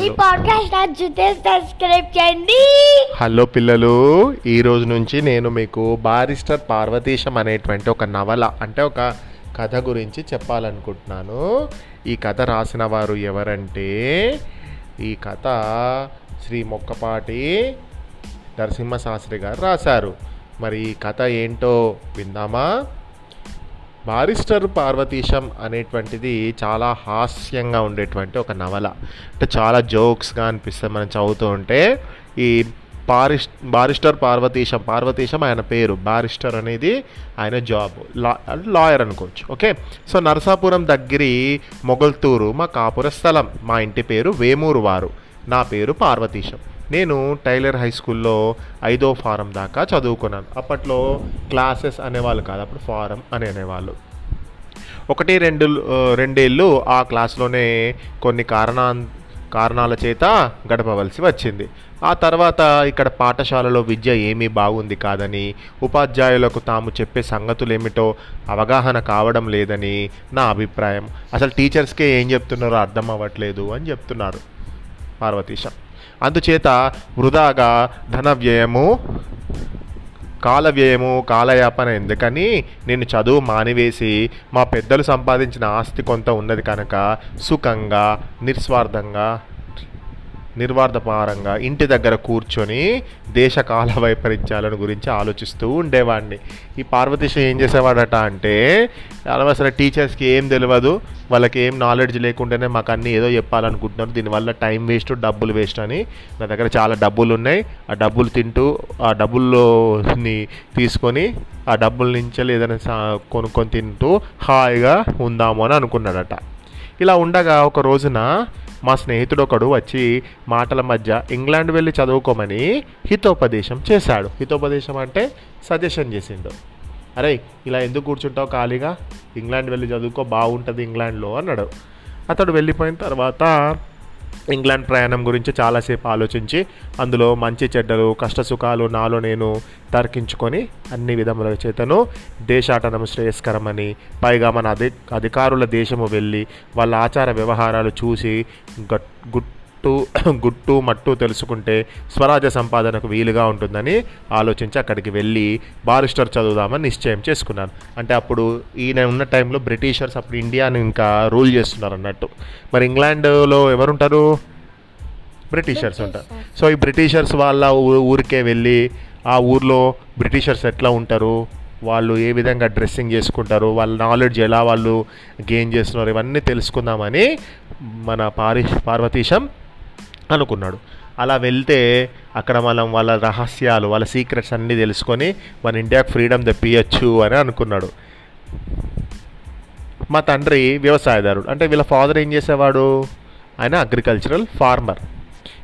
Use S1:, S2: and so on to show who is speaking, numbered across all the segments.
S1: ఈ పాడ్కాస్ట్ నచ్చితే సబ్స్క్రైబ్ చేయండి.
S2: హలో పిల్లలు ఈ రోజు నుంచి నేను మీకు బారిస్టర్ పార్వతీశం అనేటువంటి ఒక నవల అంటే ఒక కథ గురించి చెప్పాలనుకుంటున్నాను. ఈ కథ రాసిన వారు ఎవరంటే ఈ కథ శ్రీ మొక్కపాటి నరసింహ శాస్త్రి గారు రాశారు. మరి ఈ కథ ఏంటో విందామా? బారిస్టర్ పార్వతీశం అనేటువంటిది చాలా హాస్యంగా ఉండేటువంటి ఒక నవల. అంటే చాలా జోక్స్గా అనిపిస్తుంది మనం చదువుతూ ఉంటే ఈ పారిస్ బారిస్టర్ పార్వతీశం పార్వతీశం ఆయన పేరు. బారిస్టర్ అనేది ఆయన జాబ్. లా లాయర్ అనుకోవచ్చు. ఓకే? సో నరసాపురం దగ్గరి మొగల్తూరు మా కాపుర స్థలం. మా ఇంటి పేరు వేమూరు వారు. నా పేరు పార్వతీశం. నేను టైలర్ హై స్కూల్లో ఐదో ఫారం దాకా చదువుకున్నాను. అప్పట్లో క్లాసెస్ అనేవాళ్ళు కాదు అప్పుడు ఫారం అని అనేవాళ్ళు. ఒకటి రెండు రెండేళ్ళు ఆ క్లాస్లోనే కొన్ని కారణా కారణాల చేత గడపవలసి వచ్చింది. ఆ తర్వాత ఇక్కడ పాఠశాలలో విద్య ఏమీ బాగుంది కాదని ఉపాధ్యాయులకు తాము చెప్పే సంగతులు ఏమిటో అవగాహన కావడం లేదని నా అభిప్రాయం. అసలు టీచర్స్కే ఏం చెప్తున్నారో అర్థం అవ్వట్లేదు అని చెప్తున్నారు పార్వతీశం. అందుచేత వృధాగా ధన వ్యయము కాల వ్యయము కాలయాపన ఎందుకని? నేను చదువు మానివేసి మా పెద్దలు సంపాదించిన ఆస్తి కొంత ఉన్నది కనుక సుఖంగా నిస్వార్థంగా నిర్వార్థపారంగా ఇంటి దగ్గర కూర్చొని దేశ కాల వైపరీత్యాలను గురించి ఆలోచిస్తూ ఉండేవాడిని. ఈ పార్వతీశం ఏం చేసేవాడట అంటే అసలు టీచర్స్కి ఏం తెలియదు వాళ్ళకి ఏం నాలెడ్జ్ లేకుండానే మాకు అన్నీ ఏదో చెప్పాలనుకుంటున్నారు దీనివల్ల టైం వేస్ట్ డబ్బులు వేస్ట్ అని నా దగ్గర చాలా డబ్బులు ఉన్నాయి ఆ డబ్బులు తింటూ ఆ డబ్బుల్లోని తీసుకొని ఆ డబ్బుల నుంచి ఏదైనా సా- కొనుక్కొని తింటూ హాయిగా ఉందాము అని అనుకున్నాడట. ఇలా ఉండగా ఒక రోజున మా స్నేహితుడు ఒకడు వచ్చి మాటల మధ్య ఇంగ్లాండ్ వెళ్ళి చదువుకోమని హితోపదేశం చేశాడు. హితోపదేశం అంటే సజెషన్ చేసిండు. అరే ఇలా ఎందుకు కూర్చుంటావు ఖాళీగా? ఇంగ్లాండ్ వెళ్ళి చదువుకో బాగుంటుంది ఇంగ్లాండ్లో అన్నాడు. అతడు వెళ్ళిపోయిన తర్వాత ఇంగ్లాండ్ ప్రయాణం గురించి చాలాసేపు ఆలోచించి అందులో మంచి చెడ్డలు కష్ట సుఖాలు నాలో నేను తర్కించుకొని అన్ని విధముల చేతను దేశాటనం శ్రేయస్కరమని పైగా మన అధి అధికారుల దేశము వెళ్ళి వాళ్ళ ఆచార వ్యవహారాలు చూసి గట్ గుట్ గుట్టు గుట్టు మట్టు తెలుసుకుంటే స్వరాజ్య సంపాదనకు వీలుగా ఉంటుందని ఆలోచించి అక్కడికి వెళ్ళి బారిస్టర్ చదువుదామని నిశ్చయం చేసుకున్నాను. అంటే అప్పుడు ఈయన ఉన్న టైంలో బ్రిటిషర్స్ అప్పుడు ఇండియాని ఇంకా రూల్ చేస్తున్నారు అన్నట్టు మరి ఇంగ్లాండ్లో ఎవరుంటారు? బ్రిటిషర్స్ ఉంటారు. సో ఈ బ్రిటిషర్స్ వాళ్ళ ఊరికే వెళ్ళి ఆ ఊర్లో బ్రిటిషర్స్ ఎట్లా ఉంటారు? వాళ్ళు ఏ విధంగా డ్రెస్సింగ్ చేసుకుంటారు? వాళ్ళ నాలెడ్జ్ ఎలా వాళ్ళు గెయిన్ చేస్తున్నారు? ఇవన్నీ తెలుసుకుందామని మన పారి పార్వతీశం అనుకున్నాడు. అలా వెళ్తే అక్కడ మనం వాళ్ళ రహస్యాలు వాళ్ళ సీక్రెట్స్ అన్నీ తెలుసుకొని మన ఇండియాకు ఫ్రీడమ్ తెప్పియచ్చు అని అనుకున్నాడు. మా తండ్రి వ్యవసాయదారుడు. అంటే వీళ్ళ ఫాదర్ ఏం చేసేవాడు? ఆయన అగ్రికల్చరల్ ఫార్మర్.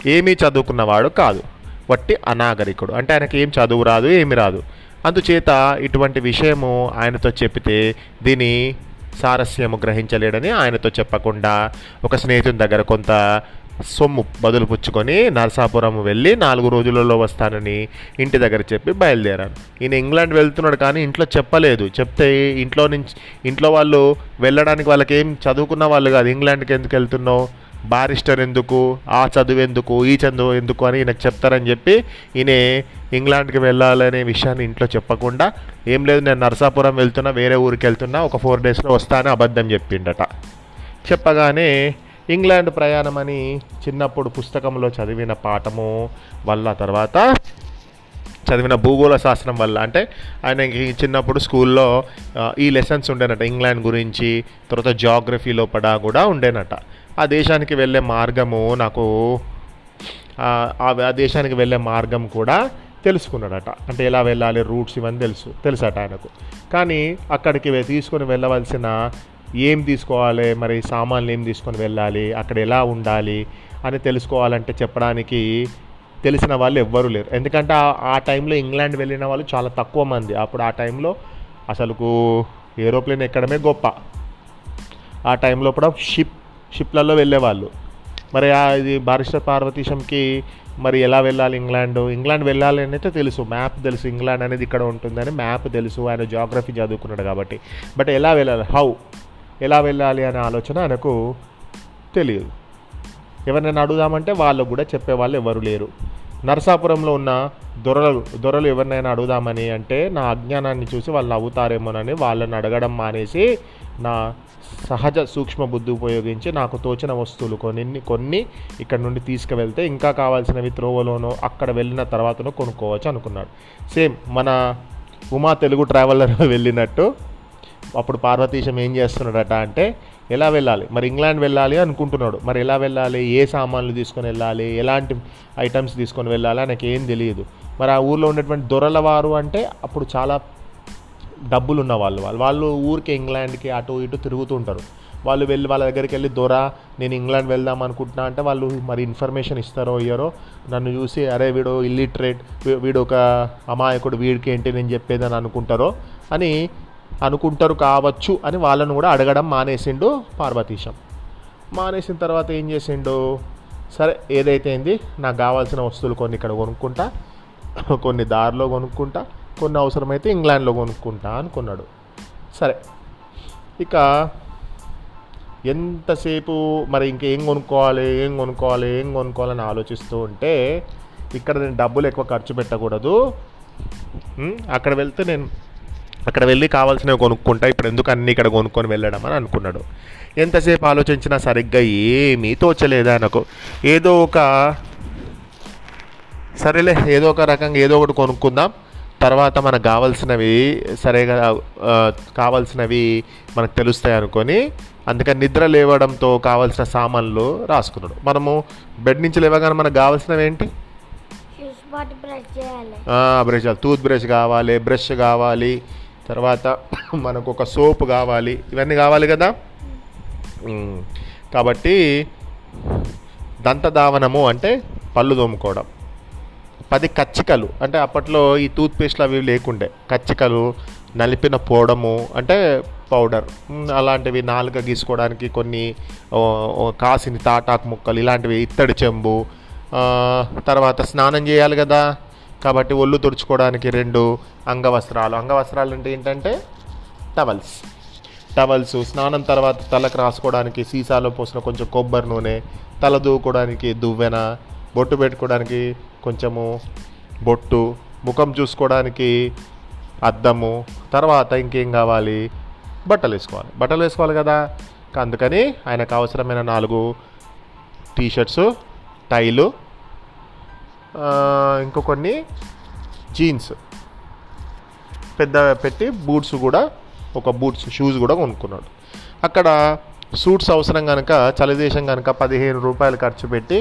S2: ఏమీ చదువుకున్నవాడు కాదు. వట్టి అనాగరికుడు. అంటే ఆయనకి ఏం చదువు రాదు ఏమి రాదు. అందుచేత ఇటువంటి విషయము ఆయనతో చెప్పితే దీని సారస్యము గ్రహించలేడని ఆయనతో చెప్పకుండా ఒక స్నేహితుని దగ్గర కొంత సొమ్ము బదులు పుచ్చుకొని నరసాపురం వెళ్ళి నాలుగు రోజులలో వస్తానని ఇంటి దగ్గర చెప్పి బయలుదేరాను. ఈయన ఇంగ్లాండ్ వెళ్తున్నాడు కానీ ఇంట్లో చెప్పలేదు. చెప్తే ఇంట్లో నుంచి ఇంట్లో వాళ్ళు వెళ్ళడానికి వాళ్ళకి ఏం చదువుకున్న వాళ్ళు కాదు. ఇంగ్లాండ్కి ఎందుకు వెళ్తున్నావు? బారిస్టర్ ఎందుకు? ఆ చదువు ఎందుకు? ఈ చదువు ఎందుకు అని ఈయనకు చెప్తారని చెప్పి ఈయన ఇంగ్లాండ్కి వెళ్ళాలనే విషయాన్ని ఇంట్లో చెప్పకుండా ఏం లేదు నేను నరసాపురం వెళ్తున్నా వేరే ఊరికి వెళ్తున్నా ఒక ఫోర్ డేస్లో వస్తానని అబద్ధం చెప్పిండట. చెప్పగానే ఇంగ్లాండ్ ప్రయాణం అని చిన్నప్పుడు పుస్తకంలో చదివిన పాఠము వల్ల తర్వాత చదివిన భూగోళ శాస్త్రం వల్ల. అంటే ఆయనకి చిన్నప్పుడు స్కూల్లో ఈ లెసన్స్ ఉండేనట. ఇంగ్లాండ్ గురించి తర్వాత జాగ్రఫీ లోపల కూడా ఉండేనట. ఆ దేశానికి వెళ్ళే మార్గము నాకు ఆ దేశానికి వెళ్ళే మార్గం కూడా తెలుసుకున్నాడట. అంటే ఎలా వెళ్ళాలి రూట్స్ ఇవన్నీ తెలుసు తెలుసట ఆయనకు. కానీ అక్కడికి తీసుకొని వెళ్ళవలసిన ఏం తీసుకోవాలి? మరి సామాన్లు ఏం తీసుకొని వెళ్ళాలి? అక్కడ ఎలా ఉండాలి? అని తెలుసుకోవాలంటే చెప్పడానికి తెలిసిన వాళ్ళు ఎవ్వరూ లేరు. ఎందుకంటే ఆ- టైంలో ఇంగ్లాండ్ వెళ్ళిన వాళ్ళు చాలా తక్కువ మంది. అప్పుడు ఆ టైంలో అసలుకు ఏరోప్లేన్ ఎక్కడమే గొప్ప. ఆ టైంలో కూడా షిప్ షిప్లలో వెళ్ళేవాళ్ళు. మరి ఇది బారిస్టర్ పార్వతీశంకి మరి ఎలా వెళ్ళాలి ఇంగ్లాండ్? ఇంగ్లాండ్ వెళ్ళాలి అయితే తెలుసు. మ్యాప్ తెలుసు. ఇంగ్లాండ్ అనేది ఇక్కడ ఉంటుందని మ్యాప్ తెలుసు. ఆయన జాగ్రఫీ చదువుకున్నాడు కాబట్టి. బట్ ఎలా వెళ్ళాలి? హౌ ఎలా వెళ్ళాలి అనే ఆలోచన ఆయనకు తెలియదు. ఎవరినైనా అడుగుదామంటే వాళ్ళు కూడా చెప్పేవాళ్ళు ఎవరు లేరు. నరసాపురంలో ఉన్న దొరలు దొరలు ఎవరినైనా అడుగుదామని అంటే నా అజ్ఞానాన్ని చూసి వాళ్ళు నవ్వుతారేమోనని వాళ్ళని అడగడం మానేసి నా సహజ సూక్ష్మ బుద్ధి ఉపయోగించి నాకు తోచిన వస్తువులు కొన్ని కొన్ని ఇక్కడ నుండి తీసుకువెళ్తే ఇంకా కావాల్సినవి త్రోవలోనో అక్కడ వెళ్ళిన తర్వాతనో కొనుక్కోవచ్చు అనుకున్నాడు. సేమ్ మన ఉమా తెలుగు ట్రావెలర్ వెళ్ళినట్టు అప్పుడు పార్వతీశం ఏం చేస్తున్నాడట అంటే ఎలా వెళ్ళాలి? మరి ఇంగ్లాండ్ వెళ్ళాలి అనుకుంటున్నాడు. మరి ఎలా వెళ్ళాలి? ఏ సామాన్లు తీసుకొని వెళ్ళాలి? ఎలాంటి ఐటమ్స్ తీసుకొని వెళ్ళాలి? ఆయనకి ఏం తెలియదు. మరి ఆ ఊర్లో ఉన్నటువంటి దొరల వారు అంటే అప్పుడు చాలా డబ్బులు ఉన్న వాళ్ళు. వాళ్ళు వాళ్ళు ఊరికి ఇంగ్లాండ్కి అటు ఇటు తిరుగుతూ ఉంటారు. వాళ్ళు వెళ్ళి వాళ్ళ దగ్గరికి వెళ్ళి దొర నేను ఇంగ్లాండ్ వెళ్దాం అనుకుంటున్నా అంటే వాళ్ళు మరి ఇన్ఫర్మేషన్ ఇస్తారో ఇయ్యరో నన్ను చూసి అరే వీడు ఇల్లిటరేట్ వీడు ఒక అమాయకుడు వీడికి ఏంటి నేను చెప్పేదని అనుకుంటారో అని అనుకుంటారు కావచ్చు అని వాళ్ళను కూడా అడగడం మానేసిండు పార్వతీశం. మానేసిన తర్వాత ఏం చేసిండు? సరే ఏదైతే అయింది నాకు కావాల్సిన వస్తువులు కొన్ని ఇక్కడ కొనుక్కుంటా కొన్ని దారిలో కొనుక్కుంటా కొన్ని అవసరమైతే ఇంగ్లాండ్లో కొనుక్కుంటా అనుకున్నాడు. సరే ఇక ఎంతసేపు మరి ఇంకేం కొనుక్కోవాలి ఏం కొనుక్కోవాలి ఏం కొనుక్కోవాలని ఆలోచిస్తూ ఉంటే ఇక్కడ నేను డబ్బులు ఎక్కువ ఖర్చు పెట్టకూడదు. అక్కడ వెళ్తే నేను అక్కడ వెళ్ళి కావాల్సినవి కొనుక్కుంటా ఇప్పుడు ఎందుకు అన్ని ఇక్కడ కొనుక్కొని వెళ్ళడం అని అనుకున్నాడు. ఎంతసేపు ఆలోచించినా సరిగ్గా ఏమీ తోచలేదు ఆయనకు ఏదో ఒక సరేలే ఏదో ఒక రకంగా ఏదో ఒకటి కొనుక్కుందాం. తర్వాత మనకు కావాల్సినవి సరేగా కావాల్సినవి మనకు తెలుస్తాయి అనుకొని అందుకని నిద్ర లేవడంతో కావాల్సిన సామాన్లు రాసుకున్నాడు. మనము బెడ్ నుంచి లేవగానే మనకు కావాల్సినవి ఏంటి?
S1: బ్రష్
S2: బ్రష్ టూత్ బ్రష్ కావాలి బ్రష్ కావాలి తర్వాత మనకు ఒక సోప్ కావాలి. ఇవన్నీ కావాలి కదా? కాబట్టి దంతధావనము అంటే పళ్ళు తోముకోవడం. పది కచ్చికలు. అంటే అప్పట్లో ఈ టూత్ పేస్ట్లు అవి లేకుండే. కచ్చికలు నలిపిన పోవడము అంటే పౌడర్. అలాంటివి నాలుక గీసుకోవడానికి కొన్ని కాసిని తాటాకు ముక్కలు ఇలాంటివి ఇత్తడి చెంబు. తర్వాత స్నానం చేయాలి కదా? కాబట్టి ఒళ్ళు తుడుచుకోవడానికి రెండు అంగవస్త్రాలు. అంగవస్త్రాలు అంటే ఏంటంటే టవల్స్. టవల్స్ స్నానం తర్వాత తలకు రాసుకోవడానికి సీసాలో పోసిన కొంచెం కొబ్బరి నూనె తల దూకోవడానికి దువ్వెన బొట్టు పెట్టుకోవడానికి కొంచెము బొట్టు ముఖం చూసుకోవడానికి అద్దము తర్వాత ఇంకేం కావాలి? బట్టలు వేసుకోవాలి. బట్టలు వేసుకోవాలి కదా? అందుకని ఆయనకు అవసరమైన నాలుగు టీషర్ట్స్ టైలు ఇంకో కొన్ని. జీన్స్ పెద్ద పెట్టి బూట్స్ కూడా ఒక బూట్స్ షూస్ కూడా కొనుక్కున్నాడు. అక్కడ సూట్స్ అవసరం కనుక చలిదేశం కనుక పదిహేను రూపాయలు ఖర్చు పెట్టి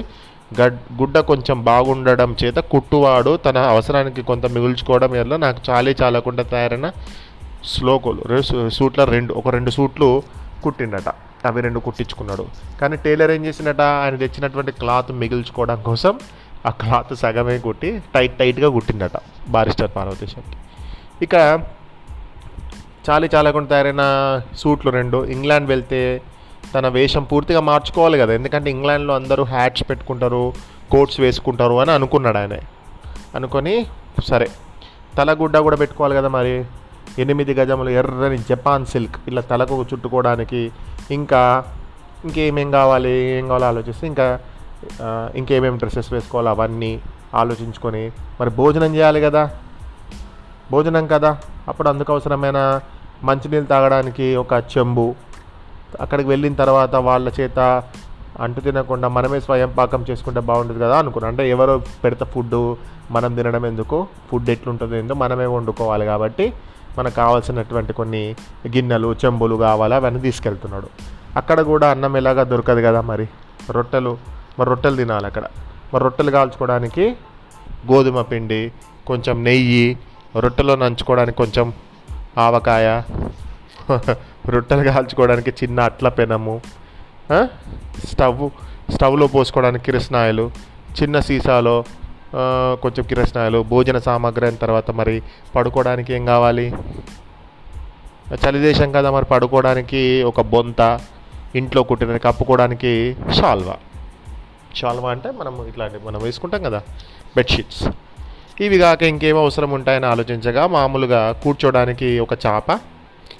S2: గడ్ గుడ్డ కొంచెం బాగుండడం చేత కుట్టువాడు తన అవసరానికి కొంత మిగుల్చుకోవడం వల్ల నాకు చాలీ చాలకుండా తయారైన స్లోకులు సూట్ల రెండు ఒక రెండు సూట్లు కుట్టిండట. అవి రెండు కుట్టించుకున్నాడు. కానీ టైలర్ ఏం చేసినట ఆయన తెచ్చినటువంటి క్లాత్ మిగిల్చుకోవడం కోసం ఆ క్లాత్ సగమే కుట్టి టైట్ టైట్గా కుట్టిండట బారిస్టర్ పార్వతీశంకి ఇక చాలీ చాలకుండా తయారైన సూట్లు రెండు ఇంగ్లాండ్ వెళ్తే తన వేషం పూర్తిగా మార్చుకోవాలి కదా. ఎందుకంటే ఇంగ్లాండ్లో అందరూ హ్యాట్స్ పెట్టుకుంటారు కోట్స్ వేసుకుంటారు అని అనుకున్నాడు ఆయన. అనుకొని సరే తలగుడ్డ కూడా పెట్టుకోవాలి కదా మరి. ఎనిమిది గజములు ఎర్రని జపాన్ సిల్క్ ఇలా తలకు చుట్టుకోవడానికి ఇంకా ఇంకేమేం కావాలి ఏం కావాలో ఆలోచిస్తే ఇంకా ఇంకేమేమి డ్రెస్సెస్ వేసుకోవాలి అవన్నీ ఆలోచించుకొని. మరి భోజనం చేయాలి కదా. భోజనం కదా. అప్పుడు అందుకు అవసరమైన మంచినీళ్ళు తాగడానికి ఒక చెంబు. అక్కడికి వెళ్ళిన తర్వాత వాళ్ళ చేత అంటు తినకుండా మనమే స్వయం పాకం చేసుకుంటే బాగుంటుంది కదా అనుకున్నాను అంటే ఎవరో పెడతా ఫుడ్ మనం తినడం ఎందుకు? ఫుడ్ ఎట్లుంటుంది ఏంటో మనమే వండుకోవాలి కాబట్టి మనకు కావాల్సినటువంటి కొన్ని గిన్నెలు చెంబులు కావాలి అవన్నీ తీసుకెళ్తున్నాడు. అక్కడ కూడా అన్నం ఎలాగా దొరకదు కదా మరి. రొట్టెలు మరి రొట్టెలు తినాలి అక్కడ. మరి రొట్టెలు కాల్చుకోవడానికి గోధుమ పిండి కొంచెం నెయ్యి రొట్టెలో నంచుకోవడానికి కొంచెం ఆవకాయ రొట్టెలు కాల్చుకోవడానికి చిన్న అట్ల పెనము స్టవ్ స్టవ్లో పోసుకోవడానికి కిరసనాయలు చిన్న సీసాలో కొంచెం కిరసనాయలు భోజన సామాగ్రి అయిన తర్వాత మరి పడుకోవడానికి ఏం కావాలి? చలిదేశం కదా మరి పడుకోవడానికి ఒక బొంత ఇంట్లో కుట్టిన కప్పుకోవడానికి షాల్వా. షాల్వా అంటే మనం ఇట్లాంటి మనం వేసుకుంటాం కదా బెడ్షీట్స్ ఇవి కాక ఇంకేం అవసరం ఉంటాయని ఆలోచించగా మామూలుగా కూర్చోడానికి ఒక చాప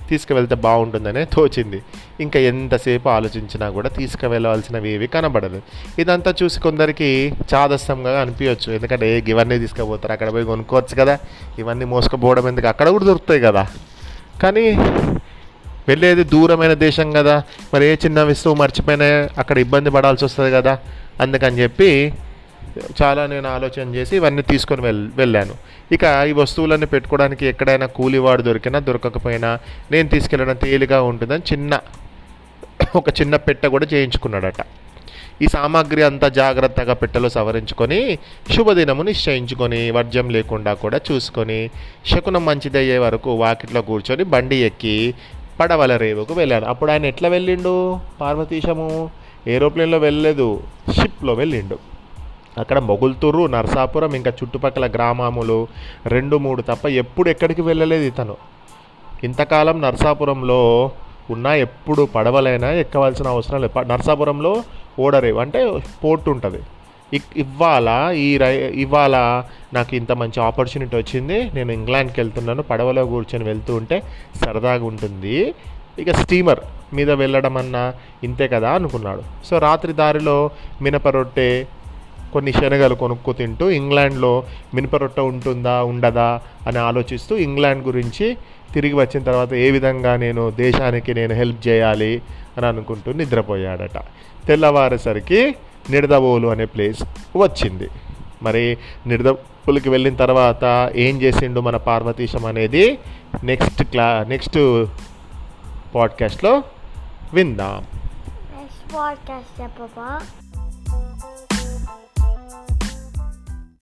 S2: తీసుకువెళ్తే బాగుంటుందనే తోచింది. ఇంకా ఎంతసేపు ఆలోచించినా కూడా తీసుకువెళ్ళవలసినవి ఏవి కనబడదు. ఇదంతా చూసి కొందరికి చాదస్తంగా అనిపించవచ్చు ఎందుకంటే ఇవన్నీ తీసుకుపోతారు. అక్కడ పోయి కొనుక్కోవచ్చు కదా. ఇవన్నీ మోసుకుపోవడం ఎందుకు? అక్కడ కూడా దొరుకుతాయి కదా. కానీ వెళ్ళేది దూరమైన దేశం కదా. మరి ఏ చిన్న వస్తువు మర్చిపోయినా అక్కడ ఇబ్బంది పడాల్సి వస్తుంది కదా. అందుకని చెప్పి చాలా నేను ఆలోచన చేసి ఇవన్నీ తీసుకొని వెళ్ వెళ్ళాను. ఇక ఈ వస్తువులన్నీ పెట్టుకోవడానికి ఎక్కడైనా కూలివాడు దొరికినా దొరకకపోయినా నేను తీసుకెళ్ళడం తేలిగా ఉంటుందని చిన్న ఒక చిన్న పెట్ట కూడా చేయించుకున్నాడట. ఈ సామాగ్రి అంతా జాగ్రత్తగా పెట్టెలో సవరించుకొని శుభదినము నిశ్చయించుకొని వర్జ్యం లేకుండా కూడా చూసుకొని శకునం మంచిదయ్యే వరకు వాకిట్లో కూర్చొని బండి ఎక్కి పడవల రేవుకు వెళ్ళాను. అప్పుడు ఆయన ఎట్లా వెళ్ళిండు? పార్వతీశము ఏరోప్లేన్లో వెళ్ళలేదు షిప్లో వెళ్ళిండు. అక్కడ మొగుల్తూరు నరసాపురం ఇంకా చుట్టుపక్కల గ్రామములు రెండు మూడు తప్ప ఎప్పుడు ఎక్కడికి వెళ్ళలేదు ఇతను. ఇంతకాలం నరసాపురంలో ఉన్న ఎప్పుడు పడవలైనా ఎక్కవలసిన అవసరం లేదు. నర్సాపురంలో నరసాపురంలో ఓడరేవు అంటే పోర్ట్ ఉంటుంది. ఇక్- ఇవాళ ఈ రై ఇవాళ నాకు ఇంత మంచి ఆపర్చునిటీ వచ్చింది. నేను ఇంగ్లాండ్కి వెళ్తున్నాను పడవలో కూర్చొని వెళ్తూ ఉంటే సరదాగా ఉంటుంది ఇక స్టీమర్ మీద వెళ్ళడం అన్నా ఇంతే కదా అనుకున్నాడు. సో రాత్రి దారిలో మినప రొట్టె కొన్ని శనగలు కొనుక్కు తింటూ ఇంగ్లాండ్లో మినప రొట్టె ఉంటుందా ఉండదా అని ఆలోచిస్తూ ఇంగ్లాండ్ గురించి తిరిగి వచ్చిన తర్వాత ఏ విధంగా నేను దేశానికి నేను హెల్ప్ చేయాలి అని అనుకుంటూ నిద్రపోయాడట. తెల్లవారేసరికి నిడదవోలు అనే ప్లేస్ వచ్చింది. మరి నిడదవోలుకి వెళ్ళిన తర్వాత ఏం చేసిండు మన పార్వతీశం అనేది? నెక్స్ట్ క్లా నెక్స్ట్ పాడ్కాస్ట్లో విందాం.
S1: Next podcast చెప్పబా